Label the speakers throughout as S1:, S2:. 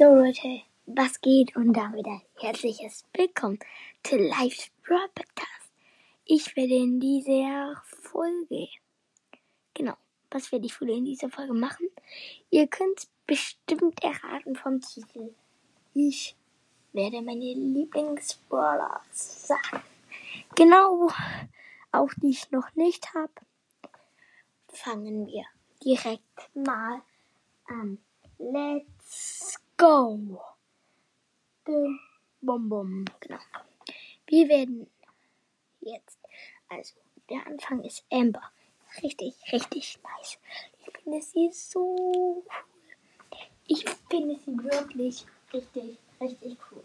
S1: Jo Leute, was geht? Und da wieder herzliches Willkommen zu Live's Brawl Podcast. Ich werde in dieser Folge, genau, was werde ich wohl in dieser Folge machen? Ihr könnt bestimmt erraten vom Titel. Ich werde meine Lieblingsbrawler sagen. Genau, auch die ich noch nicht habe. Fangen wir direkt mal an. Let's go. Bum, bum. Genau. Wir werden jetzt, also der Anfang ist Amber. Richtig, richtig nice. Ich finde sie so cool. Ich finde sie wirklich richtig, richtig cool.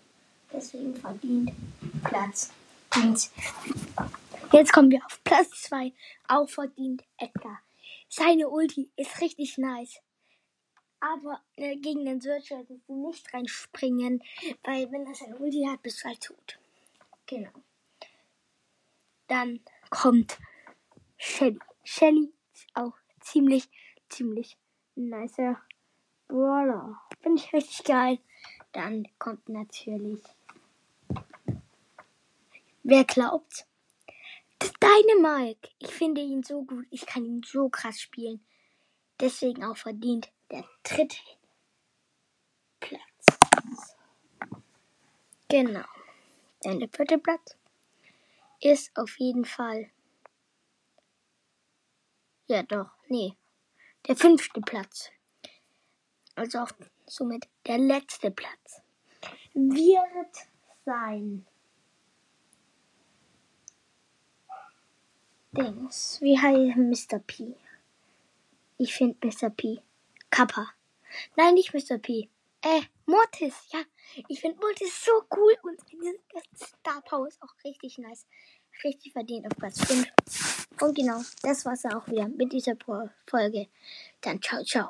S1: Deswegen verdient Platz 1. Jetzt kommen wir auf Platz 2. Auch verdient Edgar. Seine Ulti ist richtig nice. Aber äh, gegen den Search solltest du nicht reinspringen, weil wenn das ein Ulti hat, bist du halt tot. Genau. Dann kommt Shelly. Shelly ist auch ziemlich, ziemlich nicer Brawler. Finde ich richtig geil. Dann kommt natürlich. Wer glaubt? Das Dynamike. Ich finde ihn so gut. Ich kann ihn so krass spielen. Deswegen auch verdient der dritte Platz. Genau. Denn der vierte Platz ist auf jeden Fall. Ja, doch, nee. Der fünfte Platz. Also auch somit der letzte Platz. Wird sein. Dings. Wie heißt Mr. P? Ich finde Mr. P. Kappa. Nein, nicht Mr. P. Äh, Mortis, ja. Ich finde Mortis so cool und Star Power ist auch richtig nice. Richtig verdient auf Platz 5. Und genau, das war's auch wieder mit dieser Folge. Dann ciao, ciao.